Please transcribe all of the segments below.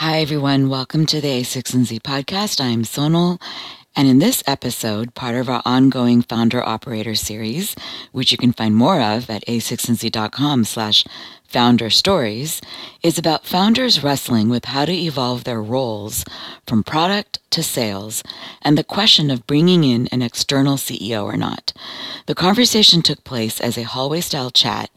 Hi, everyone. Welcome to the a16z podcast. I'm Sonal. And in this episode, part of our ongoing founder operator series, which you can find more of at a16z.com slash founder stories, is about founders wrestling with how to evolve their roles from product to sales and the question of bringing in an external CEO or not. The conversation took place as a hallway style chat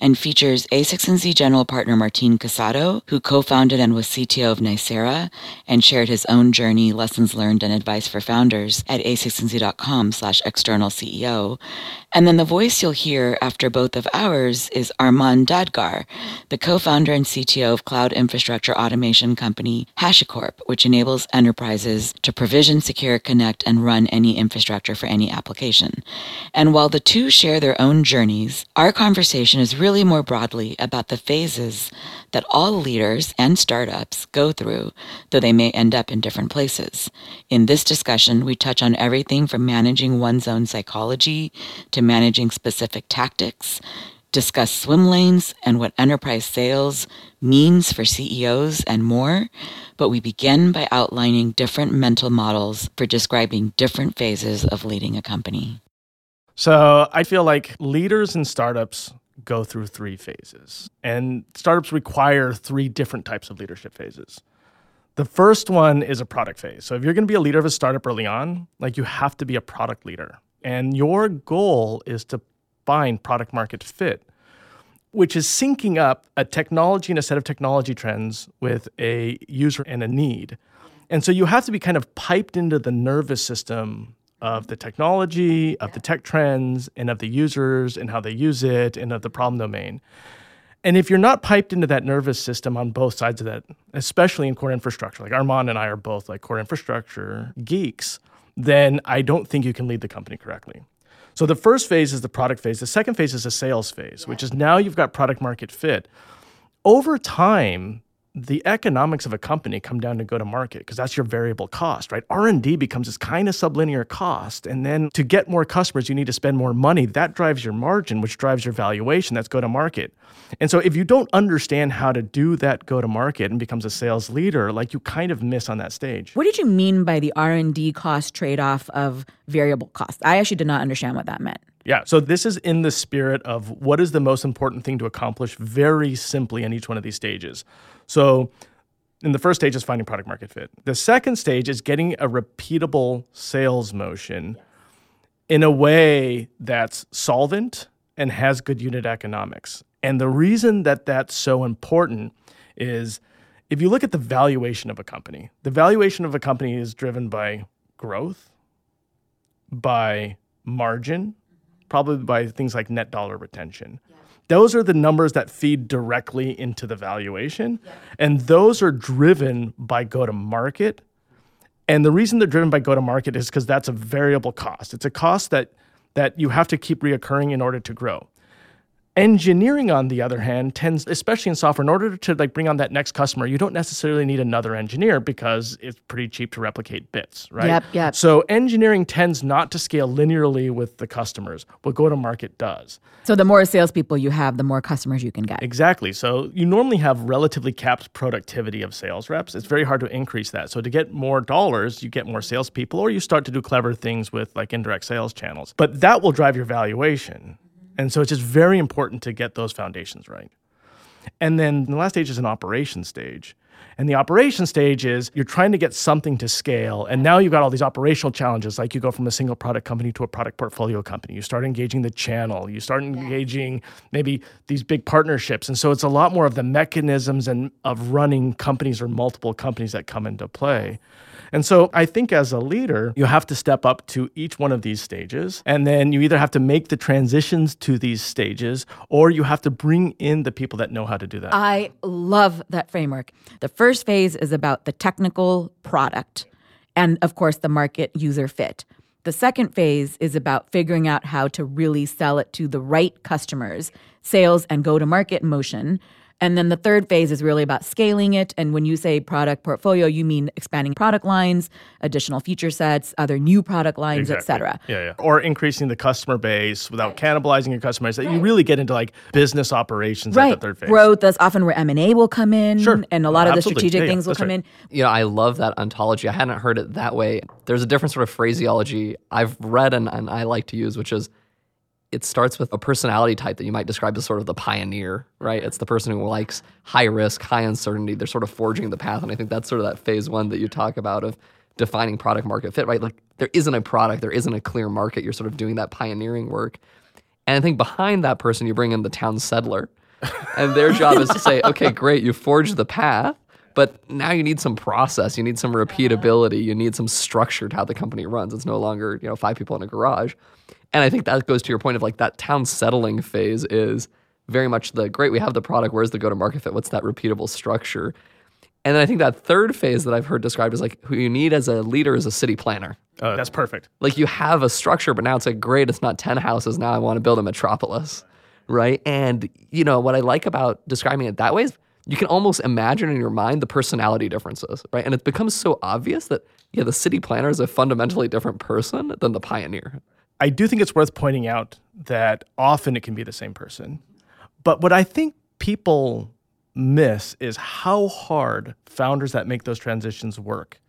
and features a16z general partner Martin Casado, who co-founded and was CTO of Nicira and shared his own journey, lessons learned, and advice for founders at a16z.com slash external CEO. And then the voice you'll hear after both of ours is Armon Dadgar, the co-founder and CTO of cloud infrastructure automation company HashiCorp, which enables enterprises to provision, secure, connect, and run any infrastructure for any application. And while the two share their own journeys, our conversation is really more broadly about the phases that all leaders and startups go through, though they may end up in different places. In this discussion, we touch on everything from managing one's own psychology to managing specific tactics, discuss swim lanes and what enterprise sales means for CEOs and more. But we begin by outlining different mental models for describing different phases of leading a company. So I feel like leaders in startups go through three phases, and startups require three different types of leadership phases. The first one is a product phase. So if you're going to be a leader of a startup early on, like you have to be a product leader. And your goal is to find product market fit, which is syncing up a technology and a set of technology trends with a user and a need. And so you have to be kind of piped into the nervous system of the technology, of the tech trends, and of the users and how they use it, and of the problem domain. And if you're not piped into that nervous system on both sides of that, especially in core infrastructure, like Armon and I are both like core infrastructure geeks, then I don't think you can lead the company correctly. So the first phase is the product phase. The second phase is a sales phase, which is now you've got product market fit. Over time, the economics of a company come down to go to market because that's your variable cost right? R&d becomes this kind of sublinear cost and then to get more customers you need to spend more money. That drives your margin which drives your valuation. That's go to market. And so if you don't understand how to do that go to market and becomes a sales leader like you kind of miss on that stage. What did you mean by the r&d cost trade-off of variable cost? I actually did not understand what that meant yeah. So this is in the spirit of what is the most important thing to accomplish very simply in each one of these stages. So in the first stage is finding product market fit. The second stage is getting a repeatable sales motion in a way that's solvent and has good unit economics. And the reason that that's so important is if you look at the valuation of a company, the valuation of a company is driven by growth, by margin, probably by things like net dollar retention. Yeah. Those are the numbers that feed directly into the valuation. Yeah. And those are driven by go to market. And the reason they're driven by go to market is because that's a variable cost. It's a cost that that you have to keep reoccurring in order to grow. Engineering, on the other hand, tends, especially in software, in order to like bring on that next customer, you don't necessarily need another engineer because it's pretty cheap to replicate bits, right? Yep, yep. So engineering tends not to scale linearly with the customers. What go-to-market does. So the more salespeople you have, the more customers you can get. Exactly. So you normally have relatively capped productivity of sales reps. It's very hard to increase that. So to get more dollars, you get more salespeople, or you start to do clever things with like indirect sales channels. But that will drive your valuation. And so it's just very important to get those foundations right. And then the last stage is an operation stage. And the operation stage is you're trying to get something to scale. And now you've got all these operational challenges, like you go from a single product company to a product portfolio company. You start engaging the channel, you start engaging maybe these big partnerships. And so it's a lot more of the mechanisms and of running companies or multiple companies that come into play. And so I think as a leader, you have to step up to each one of these stages. And then you either have to make the transitions to these stages or you have to bring in the people that know how to do that. I love that framework. The first phase is about the technical product and, of course, the market user fit. The second phase is about figuring out how to really sell it to the right customers, sales and go to market motion. And then the third phase is really about scaling it. And when you say product portfolio, you mean expanding product lines, additional feature sets, other new product lines, Exactly. et cetera. Yeah, yeah. Or increasing the customer base without cannibalizing your customers. That you really get into like business operations at Right. the third phase. Growth, that's often where M&A will come in. Sure. And a lot of the Absolutely. strategic Yeah, yeah, things will that's come right. in. You know, I love that ontology. I hadn't heard it that way. There's a different sort of phraseology I've read and, and I like to use, which is it starts with a personality type that you might describe as sort of the pioneer, right? It's the person who likes high risk, high uncertainty. They're sort of forging the path. And I think that's sort of that phase one that you talk about of defining product market fit, right? Like there isn't a product, there isn't a clear market. You're sort of doing that pioneering work. And I think behind that person, you bring in the town settler. and their job is to say, okay, great, you forged the path, but now you need some process, you need some repeatability, you need some structure to how the company runs. It's no longer, you know, five people in a garage. And I think that goes to your point of like that town settling phase is very much the great, we have the product, where's the go to market fit? What's that repeatable structure? And then I think that third phase that I've heard described is like who you need as a leader is a city planner. Uh, that's perfect. Like you have a structure, but now it's like great, it's not 10 houses. Now I want to build a metropolis. Right. And, you know, what I like about describing it that way is you can almost imagine in your mind the personality differences. Right. And it becomes so obvious that, yeah, the city planner is a fundamentally different person than the pioneer. I do think it's worth pointing out that often it can be the same person. But what I think people miss is how hard founders that make those transitions work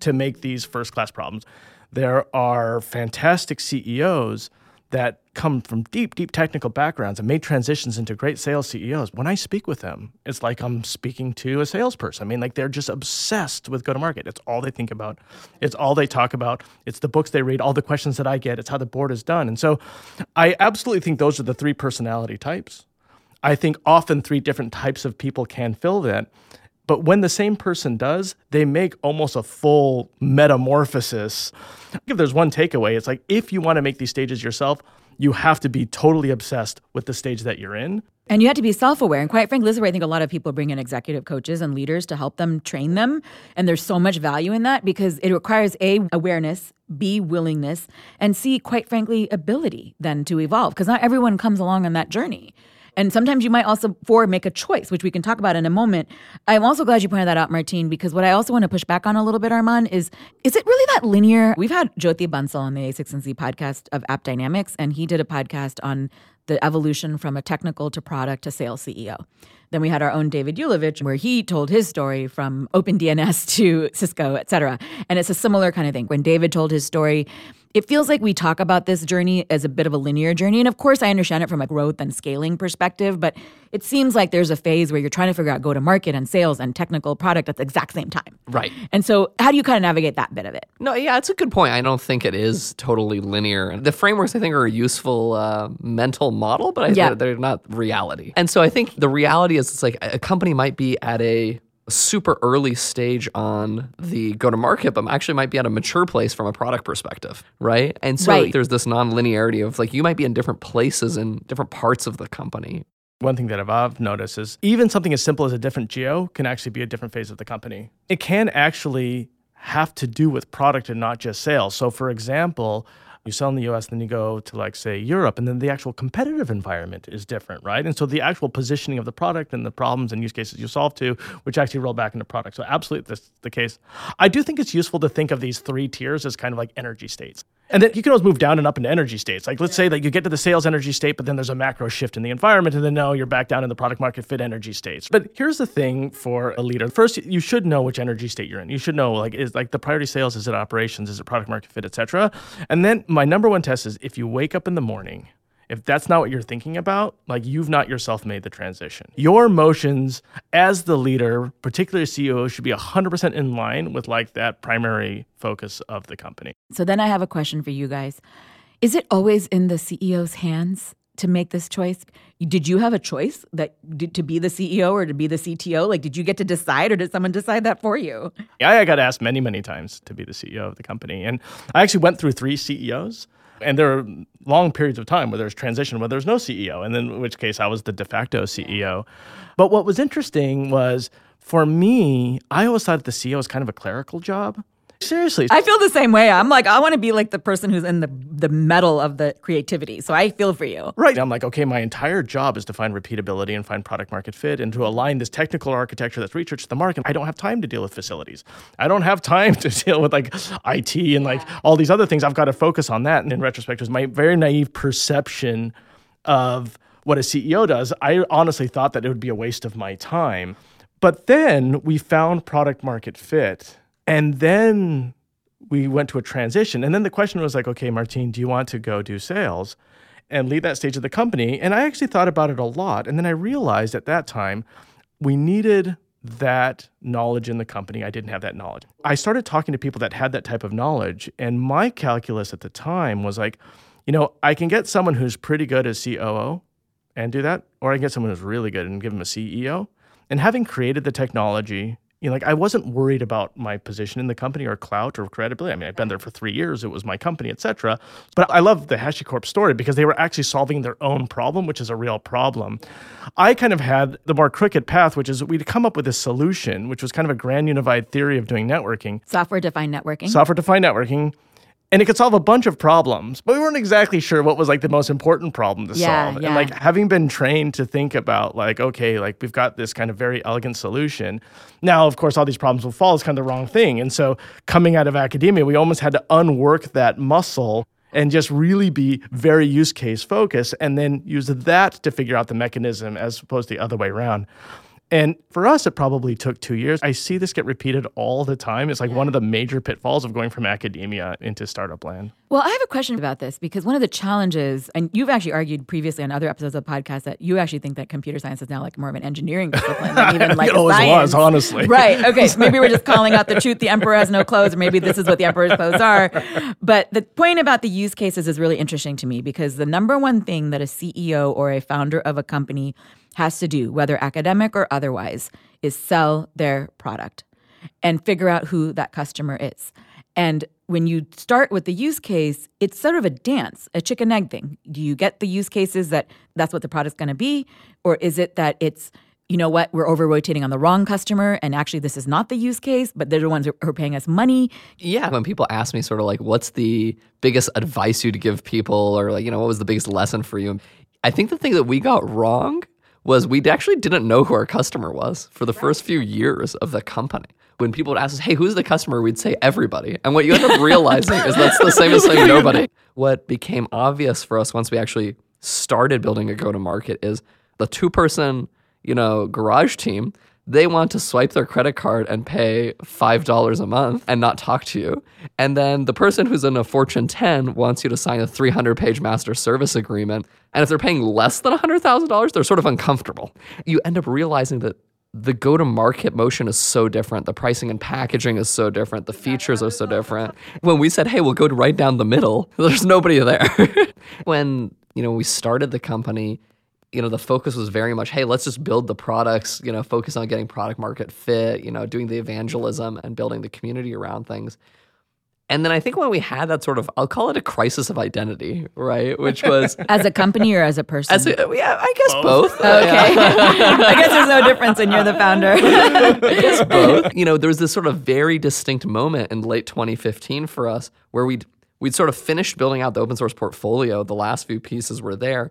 to make these first class problems. There are fantastic CEOs that come from deep, deep technical backgrounds and made transitions into great sales CEOs. When I speak with them, it's like I'm speaking to a salesperson. I mean, like they're just obsessed with go to market. It's all they think about, it's all they talk about, it's the books they read, all the questions that I get, it's how the board is done. And so I absolutely think those are the three personality types. I think often three different types of people can fill that. But when the same person does, they make almost a full metamorphosis. If there's one takeaway, it's like if you want to make these stages yourself, you have to be totally obsessed with the stage that you're in. And you have to be self aware. And quite frankly, this is where I think a lot of people bring in executive coaches and leaders to help them train them. And there's so much value in that because it requires A, awareness, B, willingness, and C, quite frankly, ability then to evolve because not everyone comes along on that journey. And sometimes you might also, for make a choice, which we can talk about in a moment. I'm also glad you pointed that out, Martine, because what I also want to push back on a little bit, Armon, is is it really that linear? We've had Jyoti Bansal on the a16z podcast of AppDynamics, and he did a podcast on the evolution from a technical to product to sales CEO. Then we had our own David Ulevich, where he told his story from OpenDNS to Cisco, et cetera. And it's a similar kind of thing. When David told his story, it feels like we talk about this journey as a bit of a linear journey. And of course, I understand it from a growth and scaling perspective, but it seems like there's a phase where you're trying to figure out go to market and sales and technical product at the exact same time. Right. And so, how do you kind of navigate that bit of it? No, yeah, it's a good point. I don't think it is totally linear. The frameworks, I think, are a useful uh, mental model, but I, Yeah. they're, they're not reality. And so I think the reality is it's like a company might be at a super early stage on the go to market, but actually might be at a mature place from a product perspective, right? And so Right. there's this non-linearity of like you might be in different places in different parts of the company. One thing that I've- I've noticed is even something as simple as a different geo can actually be a different phase of the company. It can actually have to do with product and not just sales. So, for example, you sell in the US, then you go to, like, say, Europe, and then the actual competitive environment is different, right? And so the actual positioning of the product and the problems and use cases you solve to, which actually roll back into product. So, absolutely, that's the case. I do think it's useful to think of these three tiers as kind of like energy states. And then you can always move down and up into energy states. Like let's say that you get to the sales energy state, but then there's a macro shift in the environment, and then now you're back down in the product market fit energy states. But here's the thing for a leader. First, you should know which energy state you're in. You should know like is like the priority sales, is it operations, is it product market fit, et cetera. And then my number one test is if you wake up in the morning if that's not what you're thinking about, like you've not yourself made the transition. Your motions as the leader, particularly CEO, should be 100% in line with like that primary focus of the company. So then I have a question for you guys. Is it always in the CEO's hands to make this choice? Did you have a choice that did, to be the CEO or to be the CTO? Like, did you get to decide, or did someone decide that for you? Yeah, I got asked many, many times to be the CEO of the company. And I actually went through three CEOs. And there are long periods of time where there's transition, where there's no CEO, and then in which case I was the de facto CEO. But what was interesting was for me, I always thought that the CEO was kind of a clerical job. Seriously. I feel the same way. I'm like, I want to be like the person who's in the the metal of the creativity. So I feel for you. Right. I'm like, okay, my entire job is to find repeatability and find product market fit and to align this technical architecture that's research to the market. I don't have time to deal with facilities. I don't have time to deal with like IT and like all these other things. I've got to focus on that. And in retrospect, it was my very naive perception of what a CEO does. I honestly thought that it would be a waste of my time. But then we found product market fit and then we went to a transition. And then the question was like, okay, Martine, do you want to go do sales and lead that stage of the company? And I actually thought about it a lot. And then I realized at that time we needed that knowledge in the company. I didn't have that knowledge. I started talking to people that had that type of knowledge. And my calculus at the time was like, you know, I can get someone who's pretty good as COO and do that, or I can get someone who's really good and give them a CEO. And having created the technology you know, like I wasn't worried about my position in the company or clout or credibility. I mean, I've been there for three years; it was my company, etc. But I love the HashiCorp story because they were actually solving their own problem, which is a real problem. I kind of had the more crooked path, which is we'd come up with a solution, which was kind of a grand unified theory of doing networking, Software defined networking. software defined networking. And it could solve a bunch of problems, but we weren't exactly sure what was like the most important problem to Yeah, solve. yeah. And like having been trained to think about like, okay, like we've got this kind of very elegant solution. Now, of course, all these problems will fall is kind of the wrong thing. And so coming out of academia, we almost had to unwork that muscle and just really be very use case focused and then use that to figure out the mechanism as opposed to the other way around. And for us, it probably took two years. I see this get repeated all the time. It's like one of the major pitfalls of going from academia into startup land. Well, I have a question about this because one of the challenges, and you've actually argued previously on other episodes of the podcast that you actually think that computer science is now like more of an engineering discipline than even like It always science. was, honestly. Right. Okay. So maybe we're just calling out the truth. The emperor has no clothes, or maybe this is what the emperor's clothes are. But the point about the use cases is really interesting to me because the number one thing that a CEO or a founder of a company has to do, whether academic or otherwise, is sell their product and figure out who that customer is. And when you start with the use case, it's sort of a dance, a chicken egg thing. Do you get the use cases that that's what the product's going to be? Or is it that it's, you know what, we're over rotating on the wrong customer and actually this is not the use case, but they're the ones who are paying us money? Yeah, when people ask me sort of like, what's the biggest advice you'd give people, or like, you know, what was the biggest lesson for you? I think the thing that we got wrong was we actually didn't know who our customer was for the first few years of the company. When people would ask us, hey, who's the customer? We'd say everybody. And what you end up realizing is that's the same as saying nobody. What became obvious for us once we actually started building a go to market is the two person, you know, garage team they want to swipe their credit card and pay $5 a month and not talk to you. And then the person who's in a Fortune 10 wants you to sign a 300 page master service agreement. And if they're paying less than $100,000, they're sort of uncomfortable. You end up realizing that the go to market motion is so different. The pricing and packaging is so different. The features are so different. When we said, hey, we'll go right down the middle, there's nobody there. when, you know, we started the company, you know, the focus was very much, hey, let's just build the products, you know, focus on getting product market fit, you know, doing the evangelism and building the community around things. And then I think when we had that sort of, I'll call it a crisis of identity, right? Which was, As a company or as a person? as a, yeah, I guess both. Oh, okay. I guess there's no difference when you're the founder. both. You know, there was this sort of very distinct moment in late 2015 for us where we'd we'd sort of finished building out the open source portfolio. The last few pieces were there,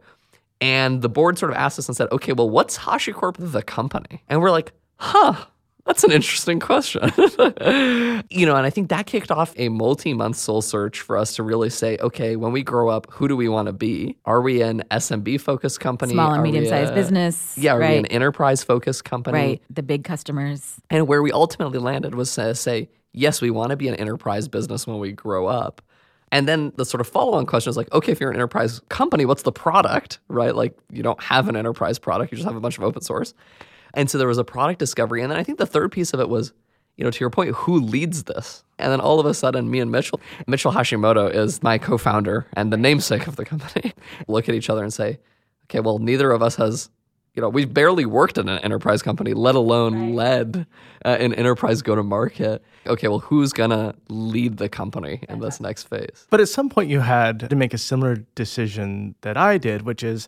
and the board sort of asked us and said, "Okay, well, what's HashiCorp the company?" And we're like, "Huh." That's an interesting question. you know, and I think that kicked off a multi month soul search for us to really say, okay, when we grow up, who do we want to be? Are we an SMB focused company? Small and medium sized business. Yeah, are right. we an enterprise focused company? right. The big customers. And where we ultimately landed was to say, yes, we want to be an enterprise business when we grow up. And then the sort of follow on question is like, okay, if you're an enterprise company, what's the product, right? Like, you don't have an enterprise product, you just have a bunch of open source. And so there was a product discovery. And then I think the third piece of it was, you know, to your point, who leads this? And then all of a sudden, me and Mitchell, Mitchell Hashimoto is my co founder and the namesake of the company, look at each other and say, okay, well, neither of us has you know, we've barely worked in an enterprise company, let alone led uh, an enterprise go to market. Okay, well, who's gonna lead the company in this next phase? But at some point, you had to make a similar decision that I did, which is,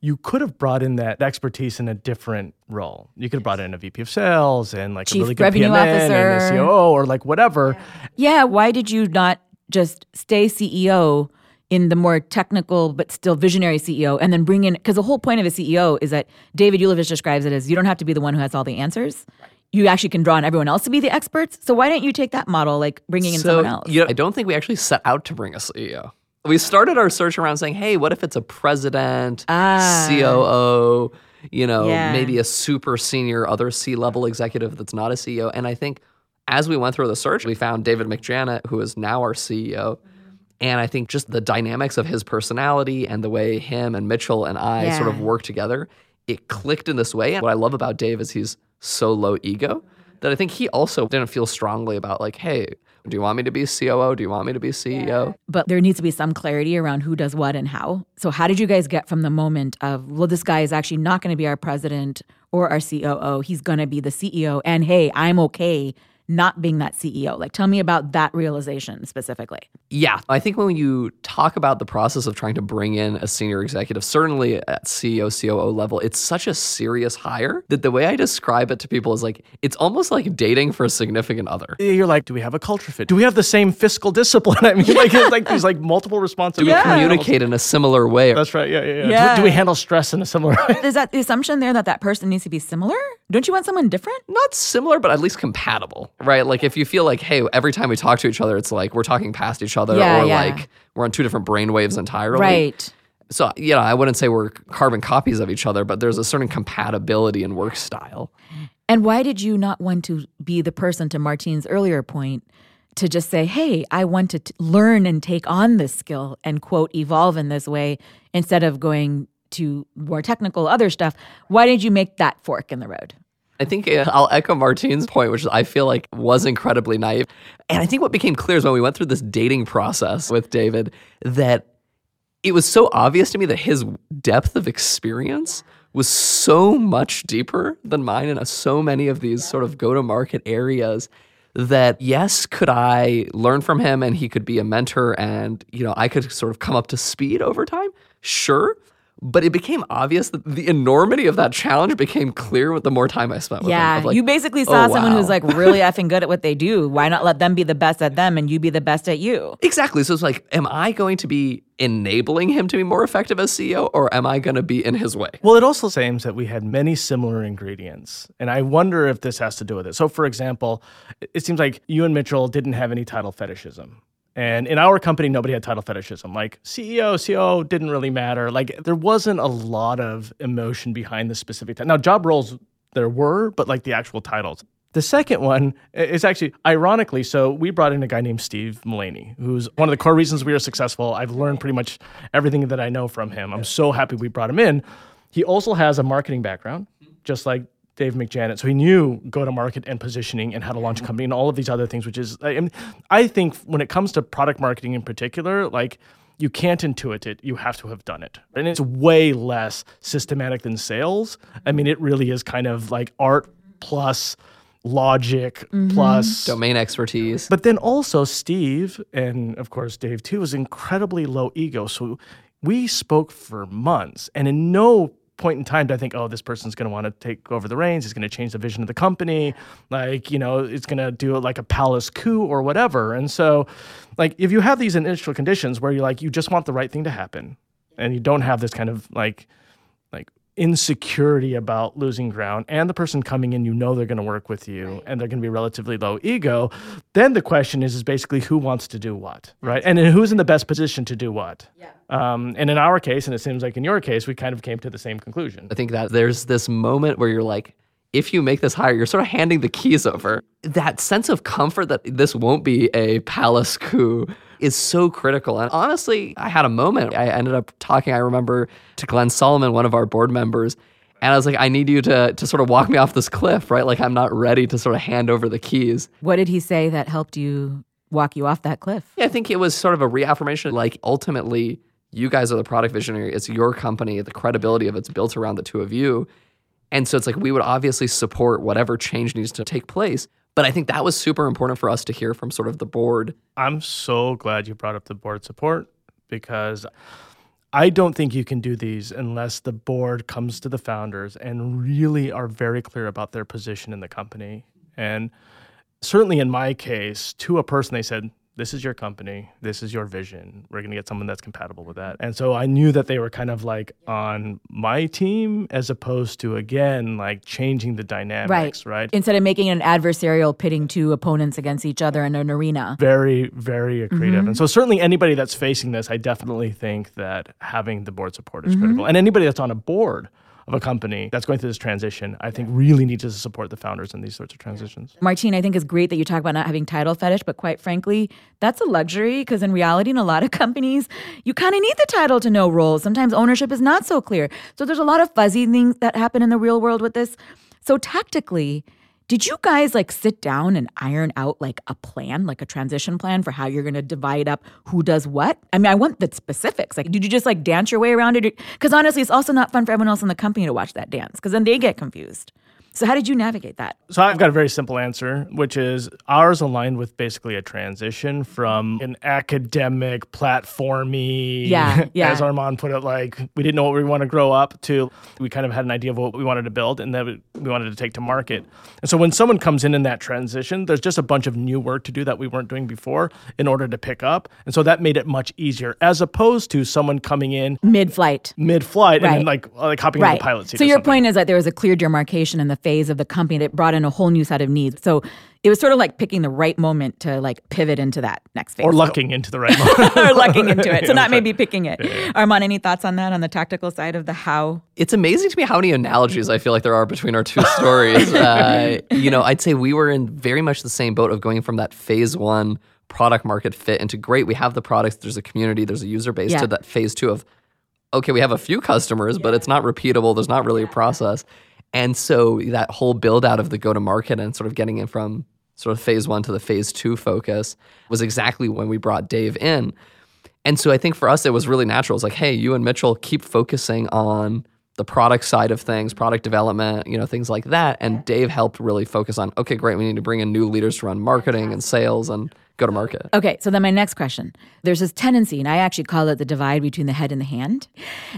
you could have brought in that expertise in a different role. You could have brought in a VP of sales and like Chief a really good revenue PMN officer. and a COO or like whatever. Yeah, why did you not just stay CEO in the more technical but still visionary CEO and then bring in because the whole point of a CEO is that David Ulevich describes it as you don't have to be the one who has all the answers. You actually can draw on everyone else to be the experts. So why don't you take that model, like bringing in so, someone else? You know, I don't think we actually set out to bring a CEO. We started our search around saying, hey, what if it's a president, Ah. COO, you know, Yeah. maybe a super senior other C level executive that's not a CEO? And I think as we went through the search, we found David McJannet, who is now our CEO. And I think just the dynamics of his personality and the way him and Mitchell and I sort of work together, it clicked in this way. And what I love about Dave is he's so low ego that I think he also didn't feel strongly about like, hey, do you want me to be COO? Do you want me to be CEO? but there needs to be some clarity around who does what and how. So how did you guys get from the moment of well, this guy is actually not going to be our president or our COO. He's going to be the CEO, and hey, I'm okay not being that CEO. Like, tell me about that realization specifically. Yeah, I think when you talk about the process of trying to bring in a senior executive, certainly at CEO, COO level, it's such a serious hire that the way I describe it to people is like it's almost like dating for a significant other. You're like, do we have a culture fit? Do we have the same fiscal discipline? I mean, like, it's like these like multiple responsibilities. Do we responsibilities. communicate in a similar way? That's right. Yeah, yeah, yeah. Do- Yeah. Do, we handle stress in a similar way? Is that the assumption there that that person needs to be similar? Don't you want someone different? Not similar, but at least compatible, right? Like if you feel like, hey, every time we talk to each other, it's like we're talking past each other, Yeah, or yeah. like we're on two different brain waves entirely. Right. So, you know, I wouldn't say we're carbon copies of each other, but there's a certain compatibility in work style. And why did you not want to be the person, to Martine's earlier point, to just say, hey, I want to t- learn and take on this skill and, quote, evolve in this way instead of going to more technical other stuff? Why did you make that fork in the road? I think uh, I'll echo Martine's point, which I feel like was incredibly naive. And I think what became clear is when we went through this dating process with David that it was so obvious to me that his depth of experience was so much deeper than mine in so many of these sort of go to market areas that yes could i learn from him and he could be a mentor and you know i could sort of come up to speed over time sure but it became obvious that the enormity of that challenge became clear with the more time I spent with him. Yeah, like, you basically saw oh, someone who's like really effing good at what they do. Why not let them be the best at them and you be the best at you? Exactly. So it's like, am I going to be enabling him to be more effective as CEO or am I going to be in his way? Well, it also seems that we had many similar ingredients. And I wonder if this has to do with it. So, for example, it- it seems like you and Mitchell didn't have any title fetishism. And in our company, nobody had title fetishism. Like CEO, COO didn't really matter. Like there wasn't a lot of emotion behind the specific title. Now, job roles there were, but like the actual titles. The second one is actually ironically, so we brought in a guy named Steve Mullaney, who's one of the core reasons we are successful. I've learned pretty much everything that I know from him. I'm so happy we brought him in. He also has a marketing background, just like Dave McJannet. So he knew go to market and positioning and how to launch a company and all of these other things, which is, I, I think when it comes to product marketing in particular, like you can't intuit it, you have to have done it. And it's way less systematic than sales. I mean, it really is kind of like art plus logic mm-hmm. plus Domain expertise. but then also Steve and of course Dave too was incredibly low ego. So we spoke for months and in no point in time I think, oh, this person's gonna want to take over the reins, he's gonna change the vision of the company, like, you know, it's gonna do it like a palace coup or whatever. And so like if you have these initial conditions where you're like, you just want the right thing to happen and you don't have this kind of like like insecurity about losing ground and the person coming in you know they're going to work with you and they're going to be relatively low ego then the question is is basically who wants to do what right. And then who's in the best position to do what? Yeah. um, and in our case and it seems like in your case we kind of came to the same conclusion. I think that there's this moment where you're like, if you make this hire, you're sort of handing the keys over. That sense of comfort that this won't be a palace coup is so critical. And honestly, I had a moment. I ended up talking, I remember, to Glenn Solomon, one of our board members. And I was like, I need you to, to sort of walk me off this cliff, right? Like, I'm not ready to sort of hand over the keys. What did he say that helped you walk you off that cliff? Yeah, I think it was sort of a reaffirmation. Like ultimately, you guys are the product visionary. It's your company. The credibility of it's built around the two of you. And so it's like we would obviously support whatever change needs to take place. But I think that was super important for us to hear from sort of the board. i'm so glad you brought up the board support because I don't think you can do these unless the board comes to the founders and really are very clear about their position in the company. And certainly in my case, to a person, they said, this is your company, this is your vision. We're going to get someone that's compatible with that. And so I knew that they were kind of like on my team as opposed to, again, like changing the dynamics, right? Instead of making an adversarial pitting two opponents against each other in an arena. Very, very creative. Mm-hmm. And so certainly anybody that's facing this, I definitely think that having the board support is mm-hmm. critical. And anybody that's on a board of a company that's going through this transition, I think really needs to support the founders in these sorts of transitions. Martine, I think is great that you talk about not having title fetish, but quite frankly, that's a luxury because in reality, in a lot of companies, you kind of need the title to know roles. Sometimes ownership is not so clear. So there's a lot of fuzzy things that happen in the real world with this. So tactically, did you guys like sit down and iron out like a plan, like a transition plan for how you're going to divide up who does what? I mean, I want the specifics. Like, did you just like dance your way around it? Because honestly, it's also not fun for everyone else in the company to watch that dance because then they get confused. So, how did you navigate that? So I've got a very simple answer, which is ours aligned with basically a transition from an academic, platformy, Yeah, yeah. as Armon put it, like we didn't know what we want to grow up to. We kind of had an idea of what we wanted to build and that we wanted to take to market. And so when someone comes in in that transition, there's just a bunch of new work to do that we weren't doing before in order to pick up. And so that made it much easier as opposed to someone coming in Mid flight. mid-flight and then like like hopping in the pilot seat. So your something. point is that there was a clear demarcation in the phase of the company that brought in a whole new set of needs. So it was sort of like picking the right moment to like pivot into that next phase. or lucking into the right moment. or lucking into it. So Yeah, not maybe picking it. Armon, any thoughts on that on the tactical side of the how? It's amazing to me how many analogies I feel like there are between our two stories. uh, you know, I'd say we were in very much the same boat of going from that phase one product market fit into great, we have the products, there's a community, there's a user base, Yeah. to that phase two of, okay, we have a few customers, but it's not repeatable, there's not really a process. And so that whole build out of the go to market and sort of getting it from sort of phase one to the phase two focus was exactly when we brought Dave in. And so I think for us, it was really natural. It's like, hey, you and Mitchell keep focusing on the product side of things, product development, you know, things like that. And Dave helped really focus on, okay, great, we need to bring in new leaders to run marketing and sales and go to market. Okay, so then my next question. There's this tendency, and I actually call it the divide between the head and the hand.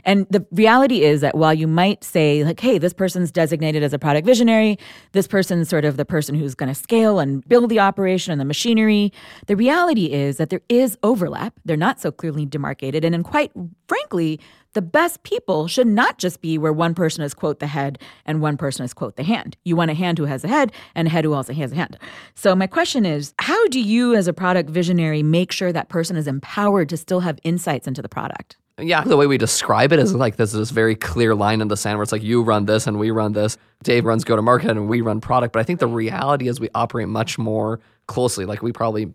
And the reality is that while you might say, like, hey, this person's designated as a product visionary, this person's sort of the person who's going to scale and build the operation and the machinery, the reality is that there is overlap. They're not so clearly demarcated. And, and quite frankly, the best people should not just be where one person is quote the head and one person is quote the hand. You want a hand who has a head and a head who also has a hand. So my question is, how do you as a product visionary make sure that person is empowered to still have insights into the product? Yeah, the way we describe it is like there's this very clear line in the sand where it's like you run this and we run this. Dave runs go to market and we run product. But I think the reality is we operate much more closely. Like we probably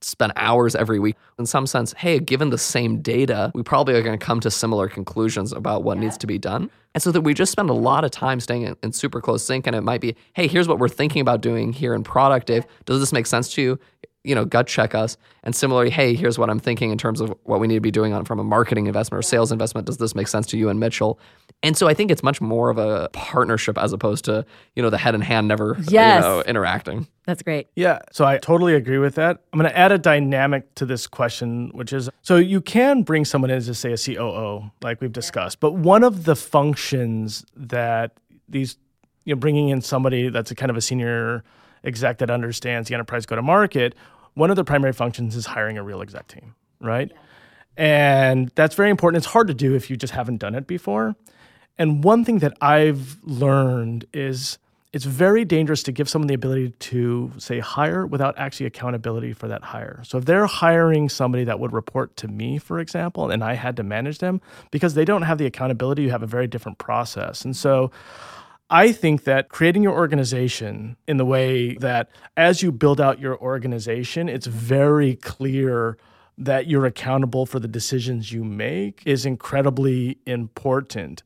spend hours every week. In some sense, hey, given the same data, we probably are going to come to similar conclusions about what needs to be done. And so that we just spend a lot of time staying in, in super close sync. And it might be, hey, here's what we're thinking about doing here in product, Dave. Does this make sense to you? You know, gut check us. And similarly, hey, here's what I'm thinking in terms of what we need to be doing on from a marketing investment or sales investment. Does this make sense to you and Mitchell? And so I think it's much more of a partnership as opposed to, you know, the head and hand never Yes. you know, interacting. That's great. Yeah, so I totally agree with that. I'm going to add a dynamic to this question, which is so you can bring someone in to say, a COO, like we've discussed, but one of the functions that these, you know, bringing in somebody that's a kind of a senior exec that understands the enterprise go to market, one of the primary functions is hiring a real exec team, right? And that's very important. It's hard to do if you just haven't done it before. And one thing that I've learned is it's very dangerous to give someone the ability to say hire without actually accountability for that hire. So if they're hiring somebody that would report to me, for example, and I had to manage them, because they don't have the accountability, you have a very different process. And so I think that creating your organization in the way that as you build out your organization, it's very clear that you're accountable for the decisions you make is incredibly important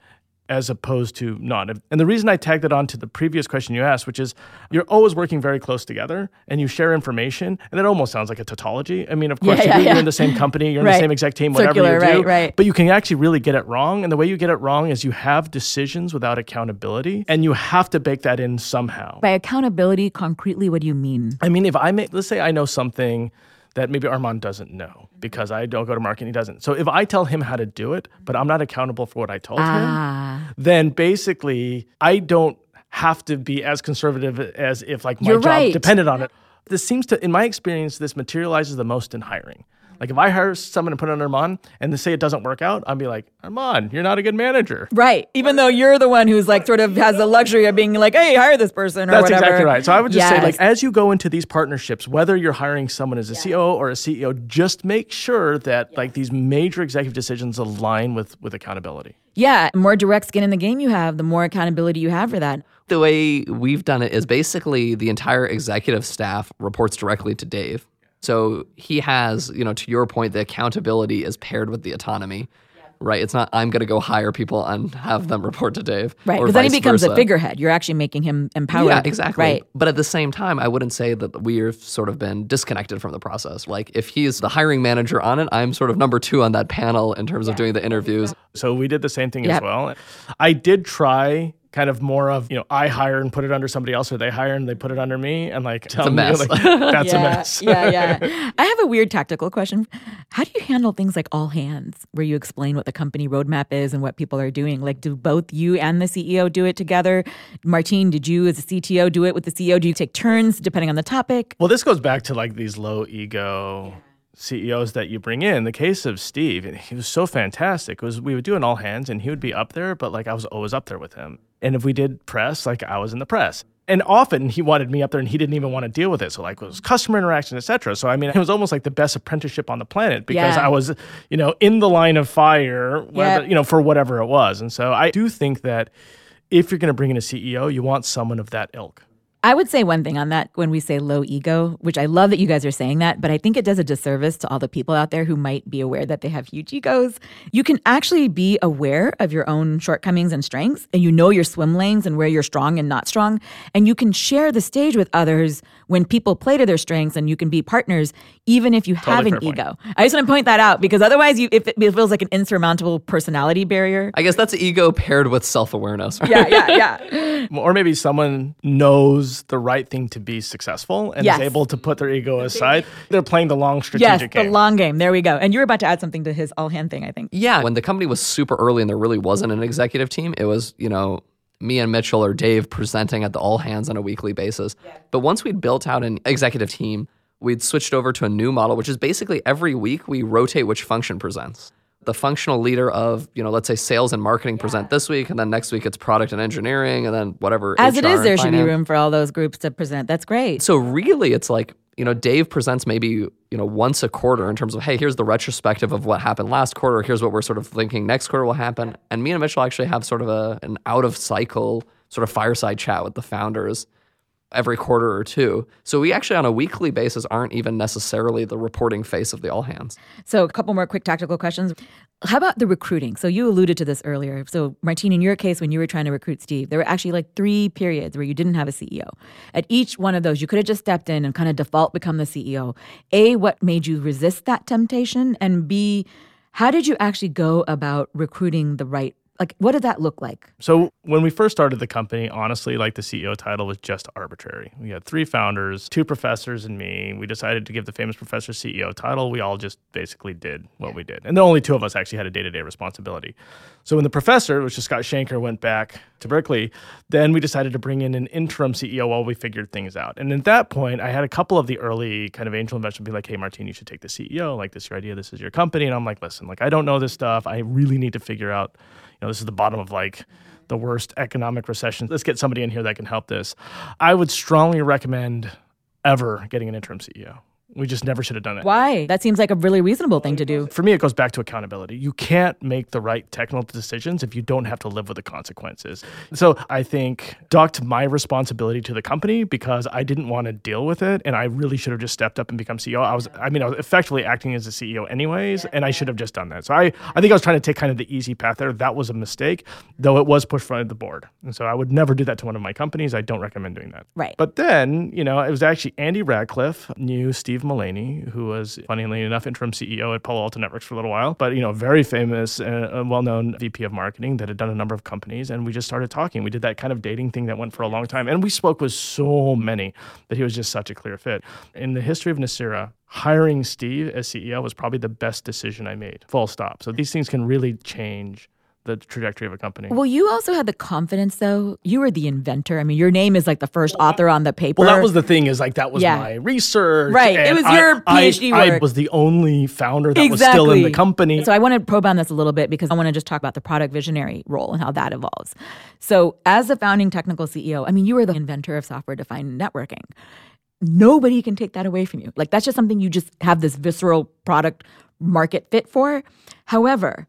as opposed to not. And the reason I tagged it on to the previous question you asked, which is you're always working very close together and you share information, and that almost sounds like a tautology. I mean, of course, Yeah, you yeah, do, you're yeah. in the same company, you're in the same exact team, whatever Circular, you do. right, right. But you can actually really get it wrong. And the way you get it wrong is you have decisions without accountability, and you have to bake that in somehow. By accountability, concretely, what do you mean? I mean, if I make, let's say I know something that maybe Armon doesn't know because I don't go to market and he doesn't. So if I tell him how to do it, but I'm not accountable for what I told Ah. him, then basically I don't have to be as conservative as if like my You're job right. depended on it. This seems to, in my experience, this materializes the most in hiring. Like if I hire someone and put it on Armon and they say it doesn't work out, I'd be like, Armon, you're not a good manager. Right. Even though you're the one who's like sort of has the luxury of being like, hey, hire this person or That's whatever. exactly right. So I would just say, like, as you go into these partnerships, whether you're hiring someone as a CEO or a CEO, just make sure that like these major executive decisions align with with accountability. yeah, the more direct skin in the game you have, the more accountability you have for that. The way we've done it is basically the entire executive staff reports directly to Dave. So he has, you know, to your point, the accountability is paired with the autonomy, right? It's not I'm going to go hire people and have them report to Dave, Right. Because then he vice becomes a versa. figurehead. You're actually making him empowered. Yeah, exactly. Right. But at the same time, I wouldn't say that we've sort of been disconnected from the process. Like if he's the hiring manager on it, I'm sort of number two on that panel in terms of doing the interviews. So we did the same thing Yep. as well. I did try kind of more of you know I hire and put it under somebody else, or they hire and they put it under me, and like tell a me mess. like that's yeah, a mess. yeah, yeah. I have a weird tactical question. How do you handle things like all hands, where you explain what the company roadmap is and what people are doing? Like, do both you and the CEO do it together? Martine, did you as a CTO do it with the CEO? Do you take turns depending on the topic? Well, this goes back to like these low ego CEOs that you bring in. The case of Steve, he was so fantastic. It was we would do an all hands, and he would be up there, but like I was always up there with him. And if we did press, like I was in the press. And often he wanted me up there, and he didn't even want to deal with it. So like it was customer interaction, etc. So I mean, it was almost like the best apprenticeship on the planet because Yeah. I was, you know, in the line of fire, whether, Yep. you know, for whatever it was. And so I do think that if you're going to bring in a CEO, you want someone of that ilk. I would say one thing on that when we say low ego, which I love that you guys are saying that, but I think it does a disservice to all the people out there who might be aware that they have huge egos. You can actually be aware of your own shortcomings and strengths, and you know your swim lanes and where you're strong and not strong. And you can share the stage with others when people play to their strengths, and you can be partners even if you have Totally an fair point. ego. I just want to point that out because otherwise, you if it feels like an insurmountable personality barrier. I guess that's ego paired with self awareness. Yeah, yeah, yeah. or maybe someone knows the right thing to be successful and Yes. is able to put their ego aside. They're playing the long strategic yes, strategic the game. long game. There we go. And you were about to add something to his all hand thing, I think. Yeah, when the company was super early and there really wasn't an executive team, it was, you know, me and Mitchell or Dave presenting at the all hands on a weekly basis. But once we'd built out an executive team, we'd switched over to a new model, which is basically every week we rotate which function presents. The functional leader of, you know, let's say sales and marketing present this week, and then next week it's product and engineering, and then whatever. As it HR is, and there should be room for all those groups to present. That's great. So really, it's like you know, Dave presents maybe you know once a quarter in terms of hey, here's the retrospective of what happened last quarter. Here's what we're sort of thinking next quarter will happen. And me and Mitchell actually have sort of a an out of cycle sort of fireside chat with the founders every quarter or two. So we actually on a weekly basis aren't even necessarily the reporting face of the all hands. So, a couple more quick tactical questions. How about the recruiting? So, you alluded to this earlier. So, Martine, in your case, when you were trying to recruit Steve, there were actually like three periods where you didn't have a CEO. At each one of those, you could have just stepped in and kind of default become the CEO. A, what made you resist that temptation? And B, how did you actually go about recruiting the right? Like, what did that look like? So when we first started the company, honestly, like the CEO title was just arbitrary. We had three founders, two professors, and me. We decided to give the famous professor CEO title. We all just basically did what we did, and the only two of us actually had a day-to-day responsibility. So when the professor, which is Scott Shenker, went back to Berkeley, then we decided to bring in an interim CEO while we figured things out. And at that point, I had a couple of the early kind of angel investors be like, "Hey, Martine, you should take the CEO. Like, this is your idea. This is your company." And I'm like, "Listen, like, I don't know this stuff. I really need to figure out." You know, this is the bottom of like the worst economic recession. Let's get somebody in here that can help this. I would strongly recommend ever getting an interim CEO. We just never should have done it. Why? That seems like a really reasonable thing to do. For me, it goes back to accountability. You can't make the right technical decisions if you don't have to live with the consequences. So I think ducked my responsibility to the company because I didn't want to deal with it, and I really should have just stepped up and become CEO. I was, I mean, I was effectively acting as a CEO anyways, and I should have just done that. So I, I think I was trying to take kind of the easy path there. That was a mistake, though it was pushed front of the board, and so I would never do that to one of my companies. I don't recommend doing that. Right. But then, you know, it was actually Andy Radcliffe knew Steve Steve Mullaney, who was, funnily enough, interim CEO at Palo Alto Networks for a little while, but you know, very famous and well-known VP of marketing that had done a number of companies. And we just started talking. We did that kind of dating thing that went for a long time, and we spoke with so many that he was just such a clear fit. In the history of Nicira, hiring Steve as CEO was probably the best decision I made. Full stop. So these things can really change the trajectory of a company. Well, you also had the confidence, though. You were the inventor. I mean, your name is like the first author on the paper. Well, that was the thing. Is like that was Yeah. my research. Right. It was I- your I- PhD I, work. was the only founder that was still in the company. So I want to probe on this a little bit because I want to just talk about the product visionary role and how that evolves. So as a founding technical CEO, I mean, you were the inventor of software defined networking. Nobody can take that away from you. Like that's just something you just have this visceral product market fit for. However,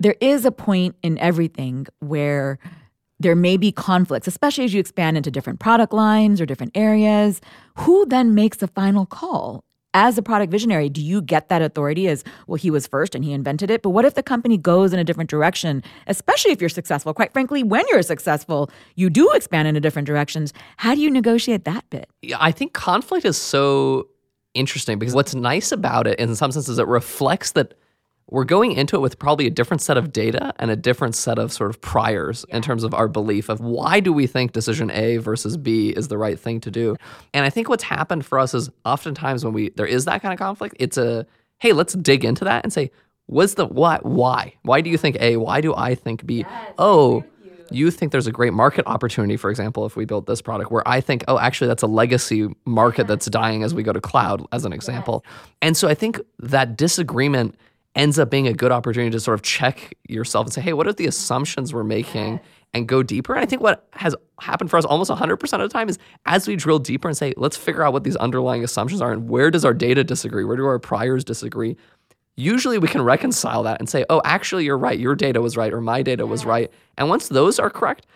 there is a point in everything where there may be conflicts, especially as you expand into different product lines or different areas. Who then makes the final call? As a product visionary, do you get that authority as, well, he was first and he invented it? But what if the company goes in a different direction, especially if you're successful? Quite frankly, when you're successful, you do expand into different directions. How do you negotiate that bit? Yeah, I think conflict is so interesting because what's nice about it, in some senses, it reflects that we're going into it with probably a different set of data and a different set of sort of priors in terms of our belief of why do we think decision A versus B is the right thing to do. And I think what's happened for us is oftentimes when we there is that kind of conflict, it's a hey, let's dig into that and say, what's the why why? Why do you think A? Why do I think B? oh, you think there's a great market opportunity, for example, if we built this product, where I think, oh, actually, that's a legacy market that's dying as we go to cloud, as an example. And so I think that disagreement ends up being a good opportunity to sort of check yourself and say, hey, what are the assumptions we're making? And go deeper. And I think what has happened for us almost 100% of the time is as we drill deeper and say, let's figure out what these underlying assumptions are and where does our data disagree? Where do our priors disagree? usually we can reconcile that and say, oh, actually, you're right. Your data was right, or my data was right. And once those are correct,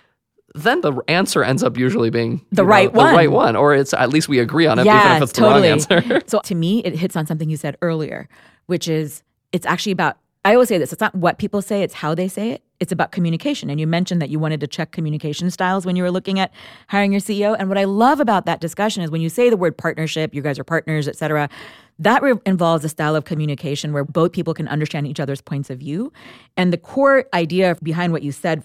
then the answer ends up usually being The know, right the right one. one, or it's at least we agree on it, even yeah, if it's totally. the wrong answer. so to me, it hits on something you said earlier, which is it's actually about. I always say this: it's not what people say; it's how they say it. It's about communication. And you mentioned that you wanted to check communication styles when you were looking at hiring your CEO. And what I love about that discussion is when you say the word partnership, you guys are partners, et cetera. That re- involves a style of communication where both people can understand each other's points of view. And the core idea behind what you said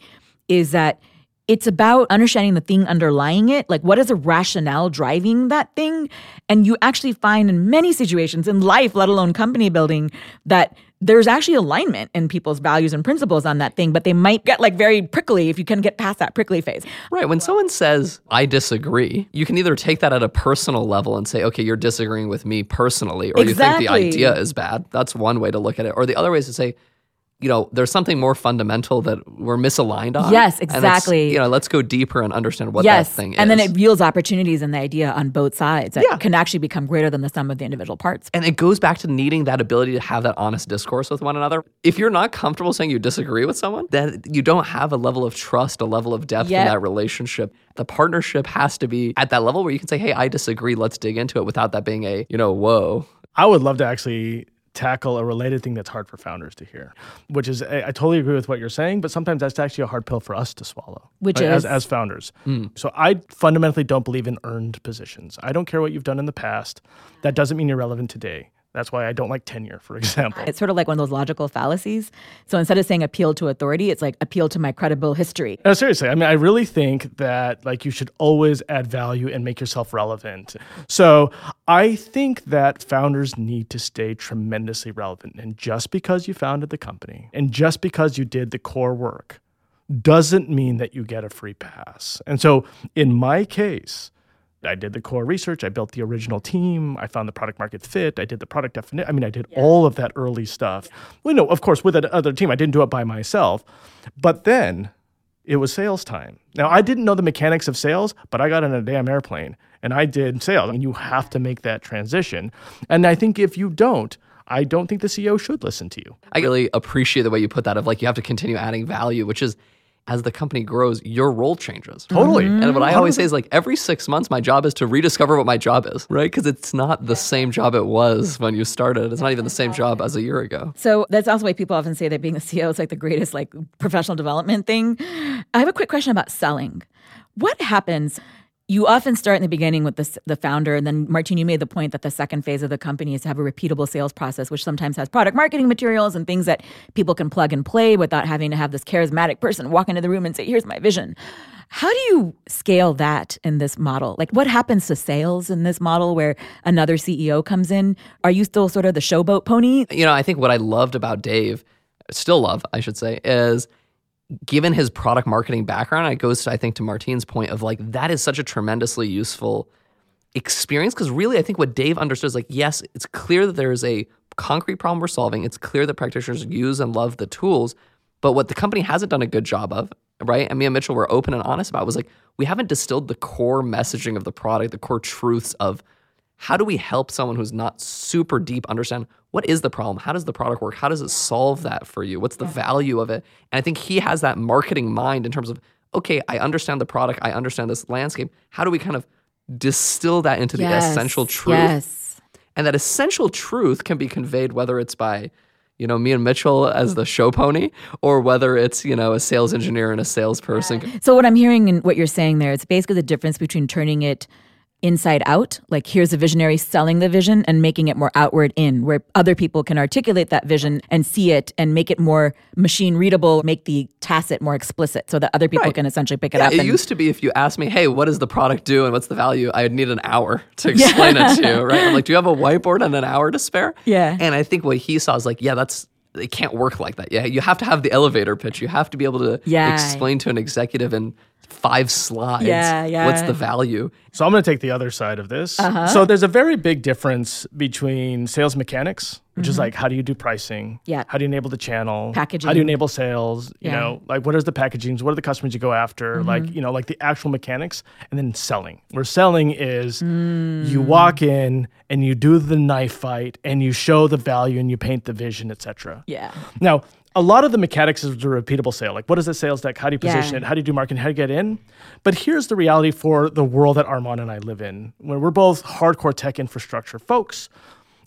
is that it's about understanding the thing underlying it. Like, what is a rationale driving that thing? And you actually find in many situations in life, let alone company building, that there's actually alignment in people's values and principles on that thing, but they might get like very prickly if you can get past that prickly phase. Right. When someone says, I disagree, you can either take that at a personal level and say, okay, you're disagreeing with me personally, or you think the idea is bad. That's one way to look at it. Or the other way is to say, you know, there's something more fundamental that we're misaligned on. Yes, And exactly. you know, let's go deeper and understand what yes. that thing is. and then it yields opportunities and the idea on both sides that Yeah. can actually become greater than the sum of the individual parts. And it goes back to needing that ability to have that honest discourse with one another. If you're not comfortable saying you disagree with someone, then you don't have a level of trust, a level of depth Yep. in that relationship. The partnership has to be at that level where you can say, hey, I disagree. Let's dig into it without that being a, you know, whoa. I would love to actually tackle a related thing that's hard for founders to hear, which is I, I totally agree with what you're saying, but sometimes that's actually a hard pill for us to swallow. Which right, is? as founders. Hmm. So I fundamentally don't believe in earned positions. I don't care what you've done in the past. That doesn't mean you're relevant today. That's why I don't like tenure, for example. It's sort of like one of those logical fallacies. So instead of saying appeal to authority, it's like appeal to my credible history. No, seriously. I mean, I really think that like you should always add value and make yourself relevant. So I think that founders need to stay tremendously relevant. And just because you founded the company and just because you did the core work doesn't mean that you get a free pass. And so in my case, I did the core research. I built the original team. I found the product market fit. I did the product definition. I mean, I did all of that early stuff. Well, no, of course, with another team, I didn't do it by myself. But then it was sales time. Now, I didn't know the mechanics of sales, but I got on a damn airplane and I did sales. And you have to make that transition. And I think if you don't, I don't think the CEO should listen to you. I really appreciate the way you put that of like you have to continue adding value, which is as the company grows, your role changes. Totally. And what I always say is like every six months, my job is to rediscover what my job is, right? Because it's not the same job it was when you started. It's not even the same job as a year ago. So that's also why people often say that being a CEO is like the greatest like professional development thing. I have a quick question about selling. What happens you often start in the beginning with the, the founder and then Martin you made the point that the second phase of the company is to have a repeatable sales process which sometimes has product marketing materials and things that people can plug and play without having to have this charismatic person walk into the room and say here's my vision. How do you scale that in this model? Like what happens to sales in this model where another ceo comes in? Are you still sort of the showboat pony? You know i think what i loved about dave still love i should say is given his product marketing background, it goes to, I think, to Martin's point of like, that is such a tremendously useful experience. Cause really, I think what Dave understood is like, yes, it's clear that there is a concrete problem we're solving. It's clear that practitioners use and love the tools. But what the company hasn't done a good job of, right? And me and Mitchell were open and honest about was like, we haven't distilled the core messaging of the product, the core truths of how do we help someone who's not super deep understand what is the problem? How does the product work? How does it solve that for you? What's the value of it? And I think he has that marketing mind in terms of, okay, I understand the product, I understand this landscape. How do we kind of distill that into yes, the essential truth? Yes. And that essential truth can be conveyed whether it's by you know, me and Mitchell as the show pony, or whether it's, you know, a sales engineer and a salesperson. So, what I'm hearing and what you're saying there, it's basically the difference between turning it inside out, like here's a visionary selling the vision and making it more outward in, where other people can articulate that vision and see it and make it more machine readable, make the tacit more explicit so that other people right. can essentially pick it yeah, up. It and, used to be if you asked me, hey, what does the product do and what's the value? I would need an hour to explain yeah. it to you, right? I'm like, do you have a whiteboard and an hour to spare? Yeah. And I think what he saw is like, yeah, that's it can't work like that. Yeah, you have to have the elevator pitch. You have to be able to yeah. explain to an executive in five slides yeah, yeah. what's the value. So I'm going to take the other side of this. Uh-huh. So there's a very big difference between sales mechanics, which mm-hmm. is like how do you do pricing? Yeah. How do you enable the channel? Packaging. How do you enable sales? You yeah. know, like what is the packaging? What are the customers you go after? Mm-hmm. Like, you know, like the actual mechanics and then selling. Where selling is mm. you walk in and you do the knife fight and you show the value and you paint the vision, etc. Yeah. Now, a lot of the mechanics is a repeatable sale. Like, what is a sales deck? How do you position yeah. it? How do you do marketing? How do you get in? But here's the reality for the world that Armon and I live in, when we're both hardcore tech infrastructure folks,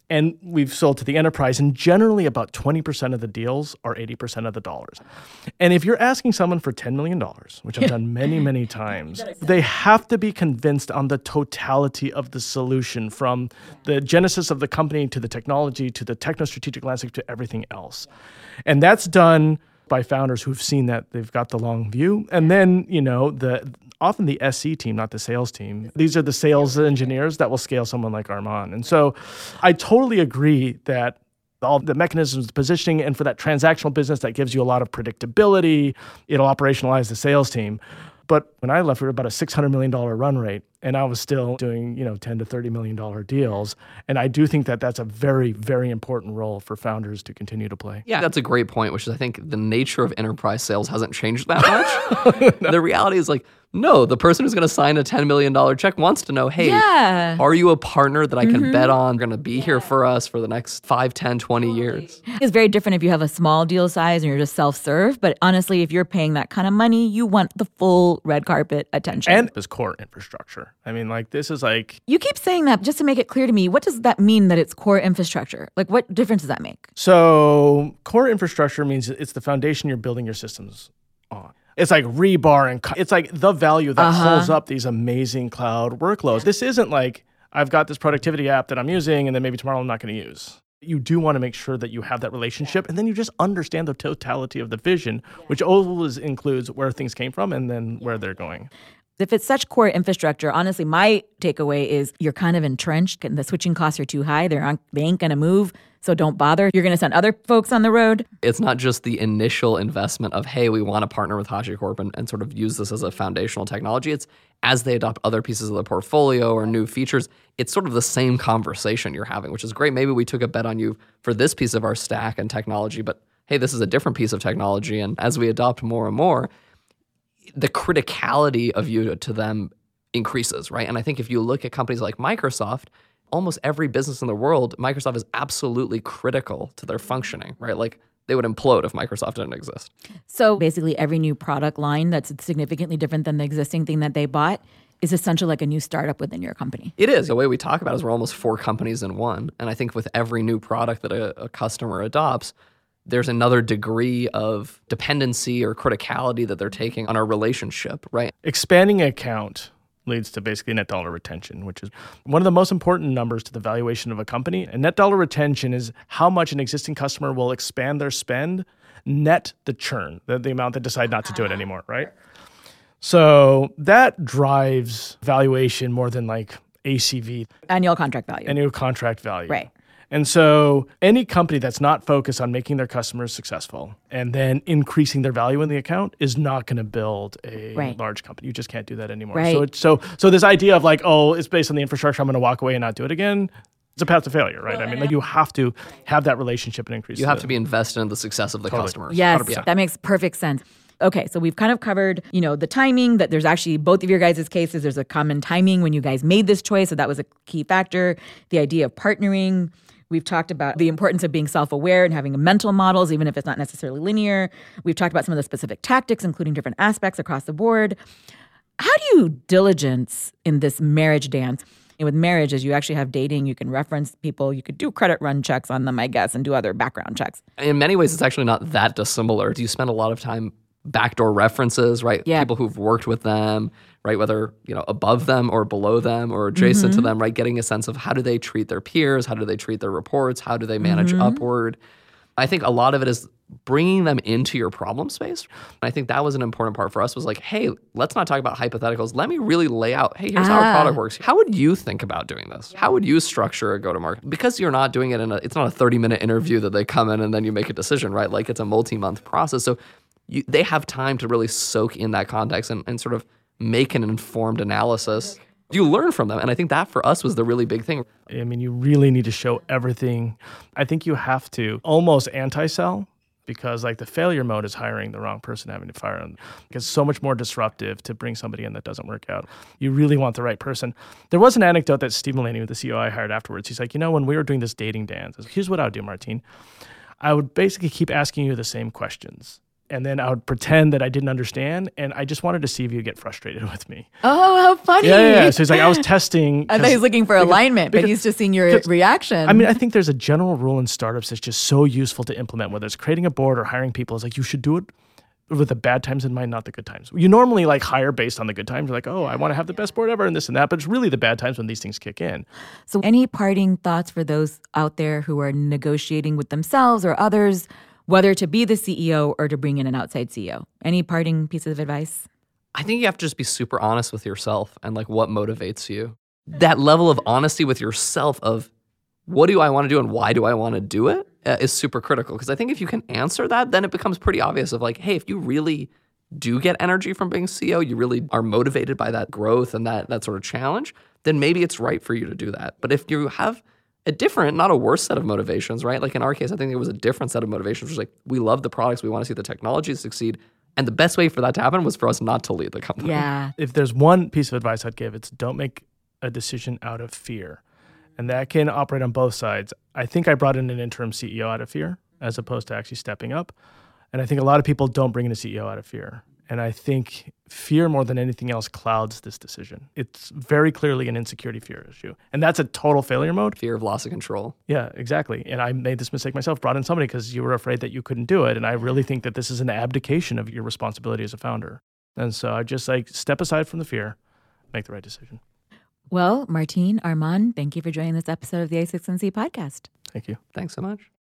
and we've sold to the enterprise, and generally about 20% of the deals are 80% of the dollars. And if you're asking someone for $10 million, which I've done many, many times, they have to be convinced on the totality of the solution from the genesis of the company to the technology to the techno strategic landscape to everything else. And that's done by founders who've seen that they've got the long view. And then, you know, the often the SC team, not the sales team. These are the sales engineers that will scale someone like Armon. And so I totally agree that all the mechanisms, the positioning, and for that transactional business that gives you a lot of predictability, it'll operationalize the sales team. But when I left, we were about a $600 million run rate, and I was still doing, you know, 10 to $30 million deals. And I do think that that's a very, very important role for founders to continue to play. Yeah, that's a great point, which is I think the nature of enterprise sales hasn't changed that much. no. The reality is like, no, the person who's going to sign a $10 million check wants to know, hey, yeah. are you a partner that I can mm-hmm. bet on going to be yeah. here for us for the next 5, 10, 20 years? It's very different if you have a small deal size and you're just self serve. But honestly, if you're paying that kind of money, you want the full red carpet attention. And this core infrastructure. I mean, like, this is like. You keep saying that just to make it clear to me. What does that mean that it's core infrastructure? Like, what difference does that make? So, core infrastructure means it's the foundation you're building your systems on. It's like rebar and it's like the value that uh-huh. holds up these amazing cloud workloads. This isn't like I've got this productivity app that I'm using and then maybe tomorrow I'm not going to use. You do want to make sure that you have that relationship and then you just understand the totality of the vision, which always includes where things came from and then where they're going. If it's such core infrastructure, honestly, my takeaway is you're kind of entrenched and the switching costs are too high. They're on, they ain't going to move. So don't bother. You're going to send other folks on the road. It's not just the initial investment of, hey, we want to partner with HashiCorp and, and sort of use this as a foundational technology. It's as they adopt other pieces of the portfolio or new features, it's sort of the same conversation you're having, which is great. Maybe we took a bet on you for this piece of our stack and technology, but hey, this is a different piece of technology. And as we adopt more and more, the criticality of you to them increases, right? And I think if you look at companies like Microsoft, almost every business in the world, Microsoft is absolutely critical to their functioning, right? Like they would implode if Microsoft didn't exist. So basically, every new product line that's significantly different than the existing thing that they bought is essentially like a new startup within your company. It is. The way we talk about it is we're almost four companies in one. And I think with every new product that a, a customer adopts, there's another degree of dependency or criticality that they're taking on our relationship, right? Expanding account leads to basically net dollar retention, which is one of the most important numbers to the valuation of a company. And net dollar retention is how much an existing customer will expand their spend net the churn, the, the amount that decide not to do it ah. anymore, right? So that drives valuation more than like ACV, Annual contract value. annual contract value. Right. And so any company that's not focused on making their customers successful and then increasing their value in the account is not going to build a Right. large company. You just can't do that anymore. Right. So it's, so so this idea of like, oh, it's based on the infrastructure, I'm going to walk away and not do it again. It's a path to failure, right? I mean, like you have to have that relationship and increase. You have the- to be invested in the success of the Totally. customers. Yes, 100%. that makes perfect sense. Okay, so we've kind of covered, you know, the timing that there's actually both of your guys' cases, there's a common timing when you guys made this choice. So that was a key factor. The idea of partnering. We've talked about the importance of being self aware and having mental models, even if it's not necessarily linear. We've talked about some of the specific tactics, including different aspects across the board. How do you diligence in this marriage dance? And with marriage, as you actually have dating, you can reference people, you could do credit run checks on them, I guess, and do other background checks. in many ways, it's actually not that dissimilar. Do you spend a lot of time backdoor references, right? Yeah. People who've worked with them, right? Whether you know above them or below them or adjacent Mm-hmm. to them, right? Getting a sense of how do they treat their peers, how do they treat their reports, how do they manage Mm-hmm. upward. I think a lot of it is bringing them into your problem space. And I think that was an important part for us was like, hey, let's not talk about hypotheticals. Let me really lay out, hey, here's how our Ah. product works. How would you think about doing this? How would you structure a go-to-market? Because you're not doing it in a, it's not a 30-minute interview that they come in and then you make a decision, right? Like it's a multi-month process. So you, they have time to really soak in that context and, and sort of make an informed analysis. You learn from them. And I think that for us was the really big thing. I mean, you really need to show everything. I think you have to almost anti-sell because like the failure mode is hiring the wrong person, having to fire them. It's so much more disruptive to bring somebody in that doesn't work out. You really want the right person. There was an anecdote that Steve Mullaney, with the CEO I hired afterwards, he's like, you know, when we were doing this dating dance, here's what I would do, Martin. I would basically keep asking you the same questions. And then I would pretend that I didn't understand, and I just wanted to see if you get frustrated with me. Oh, how funny. Yeah, yeah. yeah. So he's like, I was testing. I thought he's looking for alignment, but he's just seeing your reaction. I mean, I think there's a general rule in startups that's just so useful to implement, whether it's creating a board or hiring people. It's like you should do it with the bad times in mind, not the good times. You normally like hire based on the good times. You're like, oh, I want to have the best board ever and this and that. But it's really the bad times when these things kick in. so, any parting thoughts for those out there who are negotiating with themselves or others, whether to be the CEO or to bring in an outside CEO? Any parting pieces of advice? I think you have to just be super honest with yourself and like what motivates you. That level of honesty with yourself of what do I want to do and why do I want to do it uh, is super critical. Because I think if you can answer that, then it becomes pretty obvious of like, hey, if you really do get energy from being CEO, you really are motivated by that growth and that that sort of challenge, then maybe it's right for you to do that. But if you have a different, not a worse set of motivations, right? Like in our case, I think it was a different set of motivations, which was like we love the products, we want to see the technology succeed. And the best way for that to happen was for us not to lead the company. Yeah. If there's one piece of advice I'd give, it's don't make a decision out of fear. And that can operate on both sides. I think I brought in an interim CEO out of fear as opposed to actually stepping up. And I think a lot of people don't bring in a CEO out of fear. And I think fear more than anything else clouds this decision. It's very clearly an insecurity fear issue. And that's a total failure mode. Fear of loss of control. Yeah, exactly. And I made this mistake myself, brought in somebody because you were afraid that you couldn't do it. And I really think that this is an abdication of your responsibility as a founder. And so I just like step aside from the fear, make the right decision. Well, Martin, Armon, thank you for joining this episode of the a16z podcast. Thank you. Thanks so much.